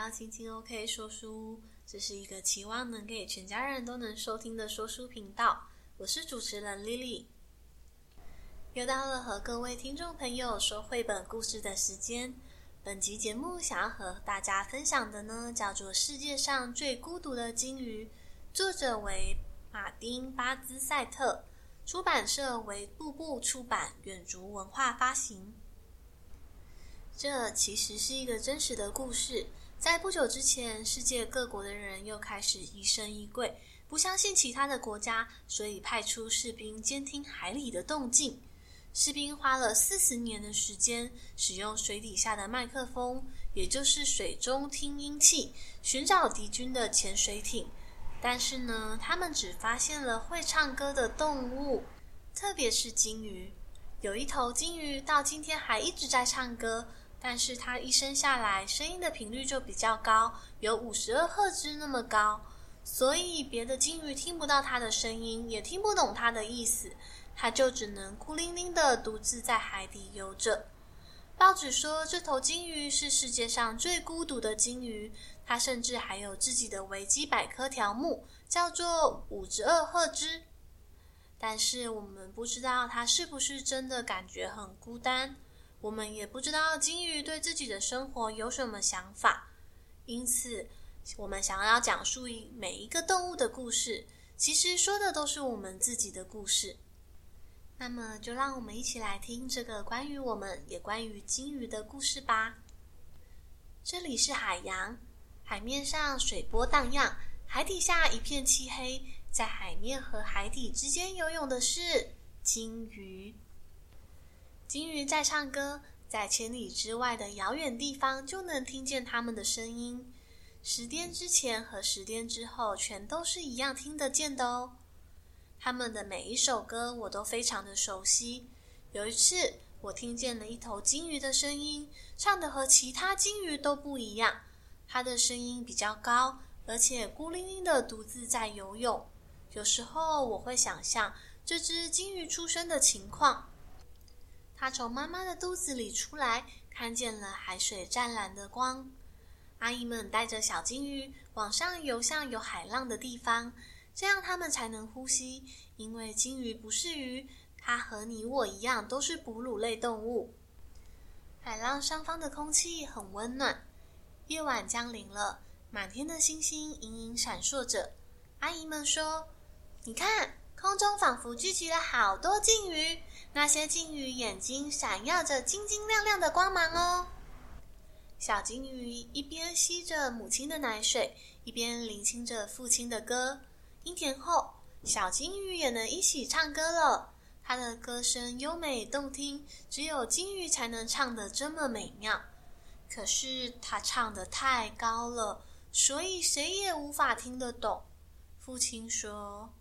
到青青 OK 说书，这是一个期望能给全家人都能收听的说书频道。我是主持人 Lily，又到了和各位听众朋友说绘本故事的时间。本集节目想要和大家分享的呢，叫做《世界上最孤独的鲸鱼》，作者为马丁·巴兹赛特，出版社为步步出版，远足文化发行。这其实是一个真实的故事。在不久之前，世界各国的人又开始疑神疑鬼，不相信其他的国家，所以派出士兵监听海里的动静。士兵花了四十年的时间，使用水底下的麦克风，也就是水中听音器，寻找敌军的潜水艇。但是呢，他们只发现了会唱歌的动物，特别是鲸鱼。有一头鲸鱼到今天还一直在唱歌。但是它一生下来，声音的频率就比较高，有五十二赫兹那么高，所以别的鲸鱼听不到它的声音，也听不懂它的意思，它就只能孤零零的独自在海底游着。报纸说这头鲸鱼是世界上最孤独的鲸鱼，它甚至还有自己的维基百科条目，叫做五十二赫兹。但是我们不知道它是不是真的感觉很孤单。我们也不知道鲸鱼对自己的生活有什么想法，因此，我们想要讲述一每一个动物的故事，其实说的都是我们自己的故事。那么，就让我们一起来听这个关于我们，也关于鲸鱼的故事吧。这里是海洋，海面上水波荡漾，海底下一片漆黑，在海面和海底之间游泳的是鲸鱼。金鱼在唱歌，在千里之外的遥远地方就能听见它们的声音。十天之前和十天之后，全都是一样听得见的哦。它们的每一首歌我都非常的熟悉。有一次，我听见了一头鲸鱼的声音，唱得和其他鲸鱼都不一样。它的声音比较高，而且孤零零的独自在游泳。有时候我会想象这只鲸鱼出生的情况。他从妈妈的肚子里出来，看见了海水湛蓝的光。阿姨们带着小鲸鱼往上游向有海浪的地方，这样它们才能呼吸。因为鲸鱼不是鱼，它和你我一样都是哺乳类动物。海浪上方的空气很温暖。夜晚降临了，满天的星星隐隐闪烁着。阿姨们说：“你看，空中仿佛聚集了好多鲸鱼。”那些鲸鱼眼睛闪耀着晶晶亮亮的光芒哦。小鲸鱼一边吸着母亲的奶水，一边聆听着父亲的歌。阴天后，小鲸鱼也能一起唱歌了。它的歌声优美动听，只有鲸鱼才能唱得这么美妙。可是它唱得太高了，所以谁也无法听得懂。父亲说：“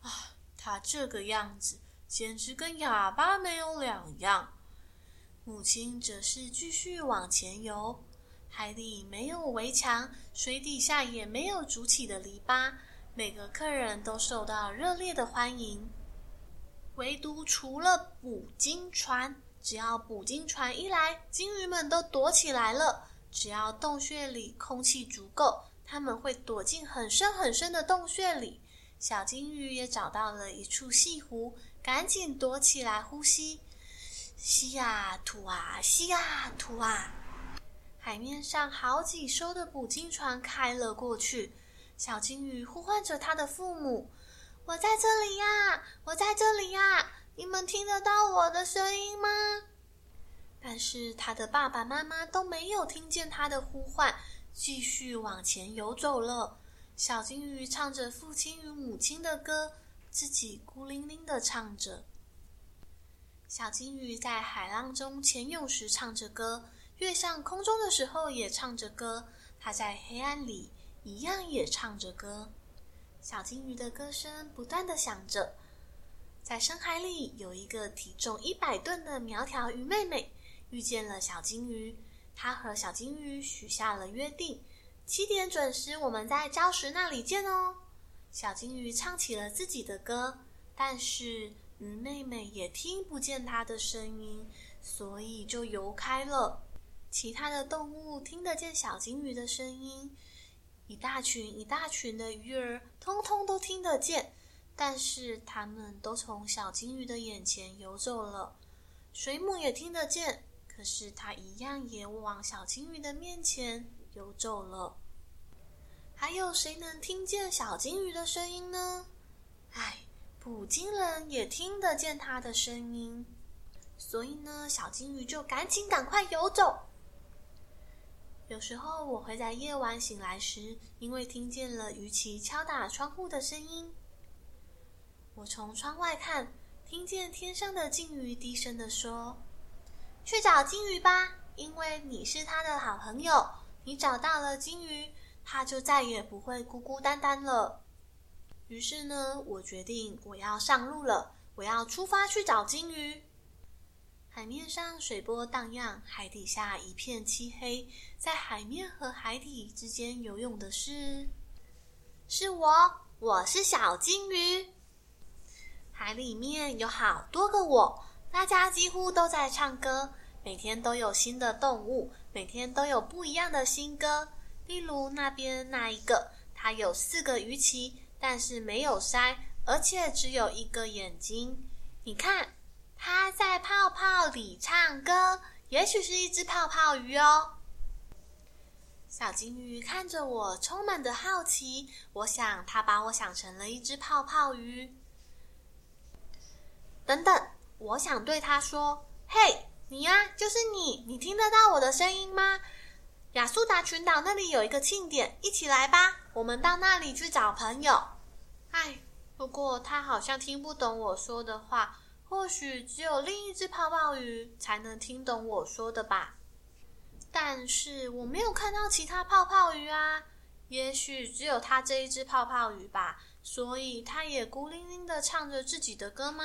啊，它这个样子。”简直跟哑巴没有两样。母亲则是继续往前游，海里没有围墙，水底下也没有筑起的篱笆，每个客人都受到热烈的欢迎。唯独除了捕鲸船，只要捕鲸船一来，鲸鱼们都躲起来了。只要洞穴里空气足够，它们会躲进很深很深的洞穴里。小鲸鱼也找到了一处细湖。赶紧躲起来呼吸，吸啊吐啊，吸啊吐啊。海面上好几艘的捕鲸船开了过去。小鲸鱼呼唤着他的父母：“我在这里呀，我在这里呀，你们听得到我的声音吗？”但是他的爸爸妈妈都没有听见他的呼唤，继续往前游走了。小鲸鱼唱着父亲与母亲的歌。自己孤零零的唱着。小金鱼在海浪中潜泳时唱着歌，跃上空中的时候也唱着歌。它在黑暗里一样也唱着歌。小金鱼的歌声不断的响着。在深海里有一个体重一百吨的苗条鱼妹妹，遇见了小金鱼。她和小金鱼许下了约定：七点准时，我们在礁石那里见哦。小金鱼唱起了自己的歌，但是鱼妹妹也听不见它的声音，所以就游开了。其他的动物听得见小金鱼的声音，一大群一大群的鱼儿通通都听得见，但是它们都从小金鱼的眼前游走了。水母也听得见，可是它一样也往小金鱼的面前游走了。还有谁能听见小金鱼的声音呢？唉，捕鲸人也听得见它的声音，所以呢，小金鱼就赶紧赶快游走。有时候我会在夜晚醒来时，因为听见了鱼鳍敲打窗户的声音。我从窗外看，听见天上的金鱼低声地说：“去找金鱼吧，因为你是它的好朋友。你找到了金鱼，它就再也不会孤孤单单了。”于是呢，我决定我要上路了，我要出发去找金鱼。海面上水波荡漾，海底下一片漆黑。在海面和海底之间游泳的是，是我，我是小金鱼。海里面有好多个我，大家几乎都在唱歌。每天都有新的动物，每天都有不一样的新歌。例如那边那一个，它有四个鱼鳍，但是没有鳃，而且只有一个眼睛。你看。它在泡泡里唱歌，也许是一只泡泡鱼哦。小金鱼看着我，充满的好奇。我想，它把我想成了一只泡泡鱼。等等，我想对它说：“嘿，你呀，就是你，你听得到我的声音吗？亚速达群岛那里有一个庆典，一起来吧，我们到那里去找朋友。”哎，不过它好像听不懂我说的话。或许只有另一只泡泡鱼才能听懂我说的吧，但是我没有看到其他泡泡鱼啊。也许只有它这一只泡泡鱼吧，所以它也孤零零的唱着自己的歌吗？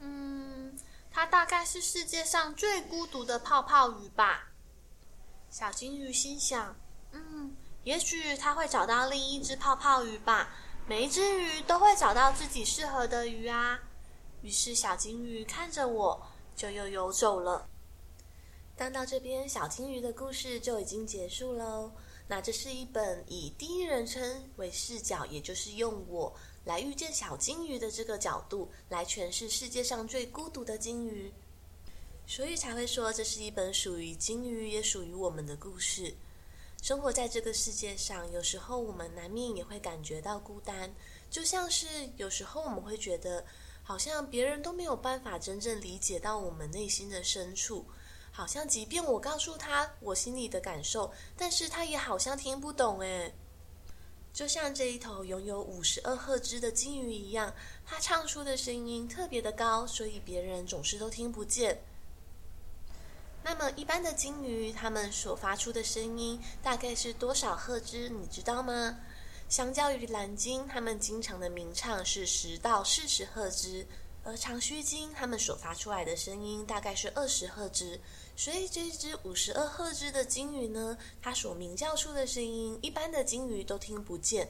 嗯，它大概是世界上最孤独的泡泡鱼吧。小金鱼心想：嗯，也许它会找到另一只泡泡鱼吧。每一只鱼都会找到自己适合的鱼啊。于是，小金鱼看着我，就又游走了。当到这边，小金鱼的故事就已经结束喽。那这是一本以第一人称为视角，也就是用我来遇见小金鱼的这个角度来诠释世界上最孤独的金鱼，所以才会说这是一本属于金鱼也属于我们的故事。生活在这个世界上，有时候我们难免也会感觉到孤单，就像是有时候我们会觉得。好像别人都没有办法真正理解到我们内心的深处，好像即便我告诉他我心里的感受，但是他也好像听不懂诶。就像这一头拥有五十二赫兹的金鱼一样，它唱出的声音特别的高，所以别人总是都听不见。那么一般的金鱼，它们所发出的声音大概是多少赫兹？你知道吗？相较于蓝鲸，它们经常的鸣唱是十到四十赫兹，而长须鲸它们所发出来的声音大概是二十赫兹。所以这只五十二赫兹的金鱼呢，它所鸣叫出的声音，一般的金鱼都听不见。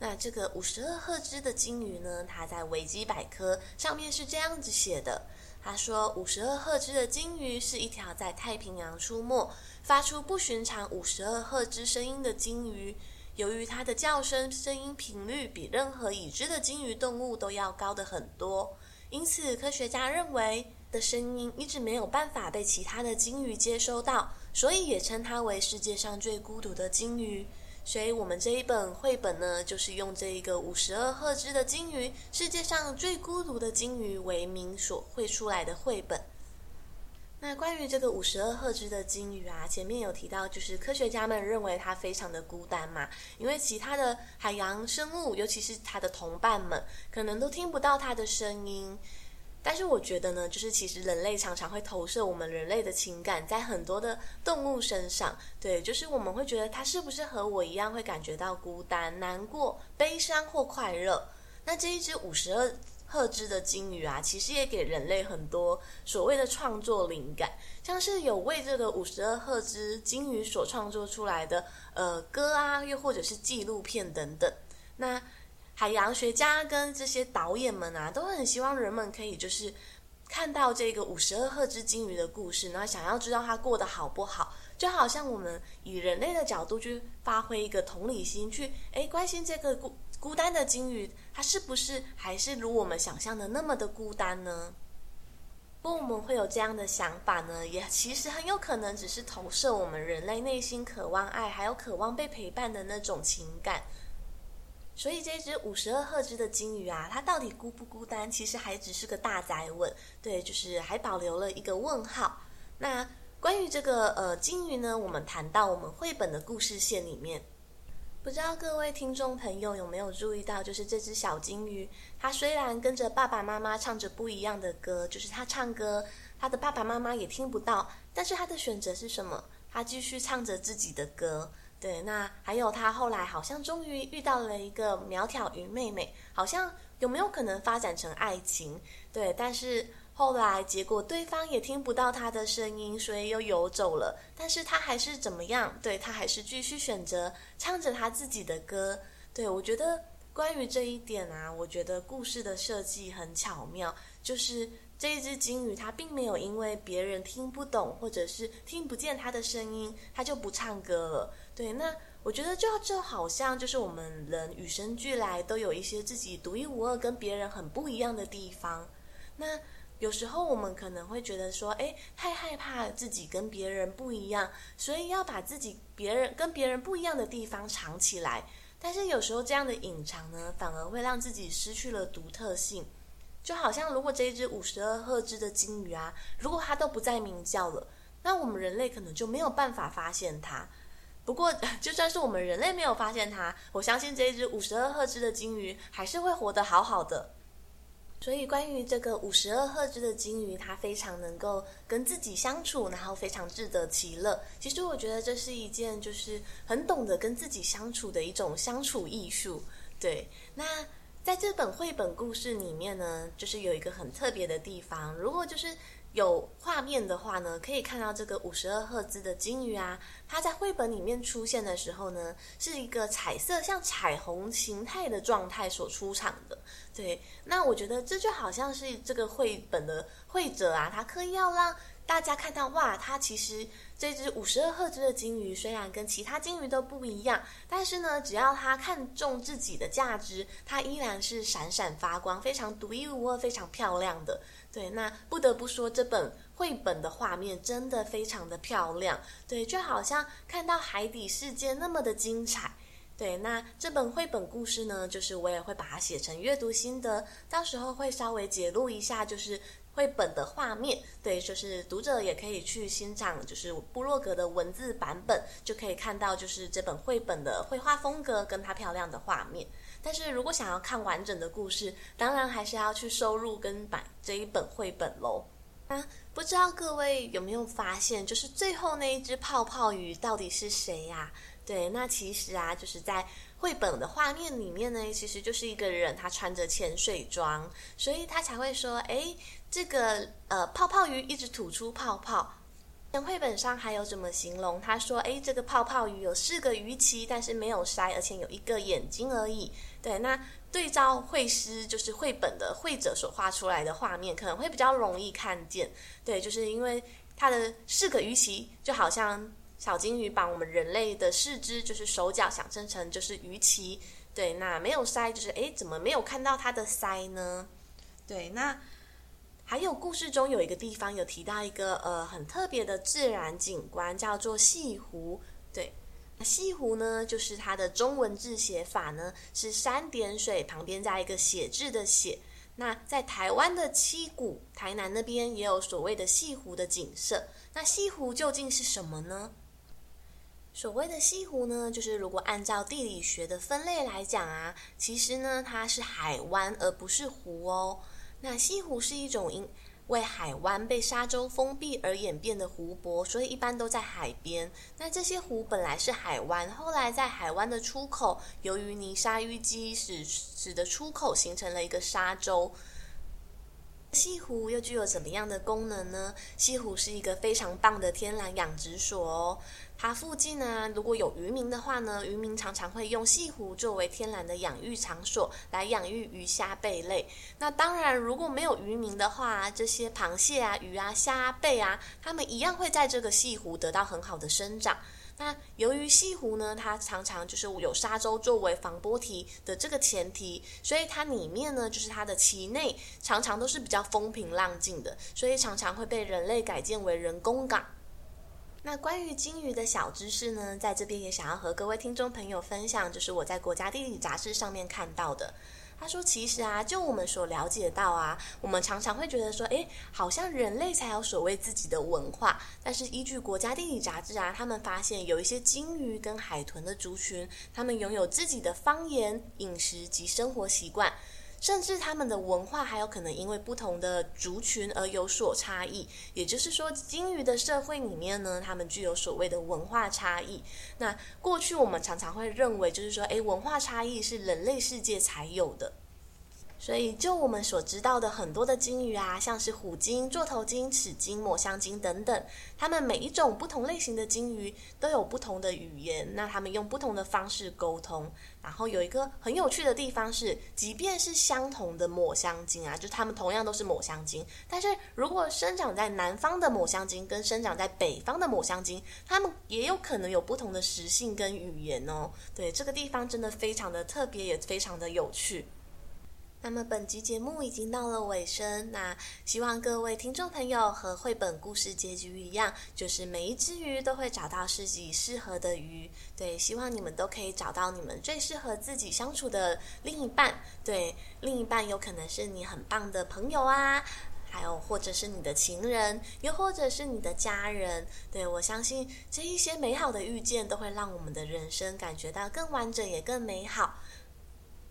那这个五十二赫兹的金鱼呢，它在维基百科上面是这样子写的：他说，五十二赫兹的金鱼是一条在太平洋出没、发出不寻常五十二赫兹声音的金鱼。由于它的叫声声音频率比任何已知的鲸鱼动物都要高得很多，因此科学家认为的声音一直没有办法被其他的鲸鱼接收到，所以也称它为世界上最孤独的鲸鱼。所以我们这一本绘本呢，就是用这一个五十二赫兹的鲸鱼，世界上最孤独的鲸鱼为名所绘出来的绘本。那关于这个五十二赫兹的鲸鱼啊，前面有提到，就是科学家们认为它非常的孤单嘛，因为其他的海洋生物，尤其是它的同伴们，可能都听不到它的声音。但是我觉得呢，就是其实人类常常会投射我们人类的情感在很多的动物身上，对，就是我们会觉得它是不是和我一样会感觉到孤单、难过、悲伤或快乐？那这一只五十二。赫兹的鲸鱼啊，其实也给人类很多所谓的创作灵感，像是有为这个五十二赫兹鲸鱼所创作出来的呃歌啊，又或者是纪录片等等。那海洋学家跟这些导演们啊，都很希望人们可以就是看到这个五十二赫兹鲸鱼的故事，然后想要知道它过得好不好，就好像我们以人类的角度去发挥一个同理心，去诶关心这个孤孤单的鲸鱼，它是不是还是如我们想象的那么的孤单呢？不我们会有这样的想法呢，也其实很有可能只是投射我们人类内心渴望爱，还有渴望被陪伴的那种情感。所以这只五十二赫兹的鲸鱼啊，它到底孤不孤单？其实还只是个大哉问。对，就是还保留了一个问号。那关于这个呃鲸鱼呢，我们谈到我们绘本的故事线里面，不知道各位听众朋友有没有注意到，就是这只小鲸鱼，它虽然跟着爸爸妈妈唱着不一样的歌，就是它唱歌，它的爸爸妈妈也听不到，但是它的选择是什么？它继续唱着自己的歌。对，那还有他后来好像终于遇到了一个苗条鱼妹妹，好像有没有可能发展成爱情？对，但是后来结果对方也听不到他的声音，所以又游走了。但是他还是怎么样？对，他还是继续选择唱着他自己的歌。对，我觉得关于这一点啊，我觉得故事的设计很巧妙，就是。这一只鲸鱼，它并没有因为别人听不懂或者是听不见它的声音，它就不唱歌了。对，那我觉得就就好像就是我们人与生俱来都有一些自己独一无二、跟别人很不一样的地方。那有时候我们可能会觉得说，哎，太害怕自己跟别人不一样，所以要把自己别人跟别人不一样的地方藏起来。但是有时候这样的隐藏呢，反而会让自己失去了独特性。就好像，如果这一只五十二赫兹的鲸鱼啊，如果它都不再鸣叫了，那我们人类可能就没有办法发现它。不过，就算是我们人类没有发现它，我相信这一只五十二赫兹的鲸鱼还是会活得好好的。所以，关于这个五十二赫兹的鲸鱼，它非常能够跟自己相处，然后非常自得其乐。其实，我觉得这是一件就是很懂得跟自己相处的一种相处艺术。对，那。在这本绘本故事里面呢，就是有一个很特别的地方。如果就是有画面的话呢，可以看到这个五十二赫兹的金鱼啊，它在绘本里面出现的时候呢，是一个彩色像彩虹形态的状态所出场的。对，那我觉得这就好像是这个绘本的绘者啊，他刻意要让。大家看到哇，它其实这只五十二赫兹的鲸鱼虽然跟其他鲸鱼都不一样，但是呢，只要它看中自己的价值，它依然是闪闪发光，非常独一无二，非常漂亮的。对，那不得不说，这本绘本的画面真的非常的漂亮，对，就好像看到海底世界那么的精彩。对，那这本绘本故事呢，就是我也会把它写成阅读心得，到时候会稍微解录一下，就是。绘本的画面，对，就是读者也可以去欣赏，就是部落格的文字版本，就可以看到就是这本绘本的绘画风格跟它漂亮的画面。但是如果想要看完整的故事，当然还是要去收入跟买这一本绘本喽。啊，不知道各位有没有发现，就是最后那一只泡泡鱼到底是谁呀？对，那其实啊，就是在绘本的画面里面呢，其实就是一个人，他穿着潜水装，所以他才会说，哎，这个呃泡泡鱼一直吐出泡泡。那绘本上还有怎么形容？他说，哎，这个泡泡鱼有四个鱼鳍，但是没有鳃，而且有一个眼睛而已。对，那对照绘师就是绘本的绘者所画出来的画面，可能会比较容易看见。对，就是因为它的四个鱼鳍就好像。小金鱼把我们人类的四肢，就是手脚想象成就是鱼鳍，对，那没有鳃，就是诶，怎么没有看到它的鳃呢？对，那还有故事中有一个地方有提到一个呃很特别的自然景观，叫做西湖。对，那潟湖呢，就是它的中文字写法呢是三点水旁边加一个写字的写。那在台湾的七股，台南那边也有所谓的西湖的景色。那西湖究竟是什么呢？所谓的西湖呢，就是如果按照地理学的分类来讲啊，其实呢它是海湾而不是湖哦。那西湖是一种因为海湾被沙洲封闭而演变的湖泊，所以一般都在海边。那这些湖本来是海湾，后来在海湾的出口，由于泥沙淤积使使得出口形成了一个沙洲。西湖又具有怎么样的功能呢？西湖是一个非常棒的天然养殖所哦。它附近呢，如果有渔民的话呢，渔民常常会用西湖作为天然的养育场所，来养育鱼虾贝类。那当然，如果没有渔民的话，这些螃蟹啊、鱼啊、虾啊、贝啊，它们一样会在这个西湖得到很好的生长。那由于西湖呢，它常常就是有沙洲作为防波堤的这个前提，所以它里面呢，就是它的其内常常都是比较风平浪静的，所以常常会被人类改建为人工港。那关于鲸鱼的小知识呢，在这边也想要和各位听众朋友分享，就是我在国家地理杂志上面看到的。他说：“其实啊，就我们所了解到啊，我们常常会觉得说，诶，好像人类才有所谓自己的文化。但是依据国家地理杂志啊，他们发现有一些鲸鱼跟海豚的族群，他们拥有自己的方言、饮食及生活习惯，甚至他们的文化还有可能因为不同的族群而有所差异。也就是说，鲸鱼的社会里面呢，他们具有所谓的文化差异。那过去我们常常会认为，就是说，诶，文化差异是人类世界才有的。”所以，就我们所知道的很多的鲸鱼啊，像是虎鲸、座头鲸、齿鲸、抹香鲸等等，它们每一种不同类型的鲸鱼都有不同的语言，那它们用不同的方式沟通。然后有一个很有趣的地方是，即便是相同的抹香鲸啊，就它们同样都是抹香鲸，但是如果生长在南方的抹香鲸跟生长在北方的抹香鲸，它们也有可能有不同的食性跟语言哦。对，这个地方真的非常的特别，也非常的有趣。那么本集节目已经到了尾声，那希望各位听众朋友和绘本故事结局一样，就是每一只鱼都会找到自己适合的鱼。对，希望你们都可以找到你们最适合自己相处的另一半。对，另一半有可能是你很棒的朋友啊，还有或者是你的情人，又或者是你的家人。对，我相信这一些美好的遇见都会让我们的人生感觉到更完整，也更美好。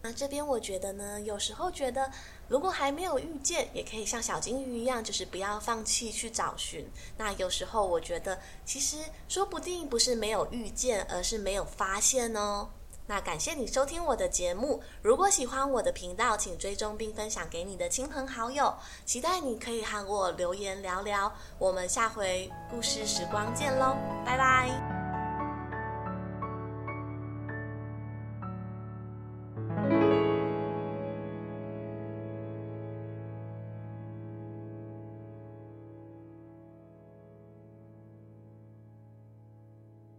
那这边我觉得呢，有时候觉得，如果还没有遇见，也可以像小金鱼一样，就是不要放弃去找寻。那有时候我觉得，其实说不定不是没有遇见，而是没有发现哦。那感谢你收听我的节目，如果喜欢我的频道，请追踪并分享给你的亲朋好友。期待你可以和我留言聊聊。我们下回故事时光见喽，拜拜。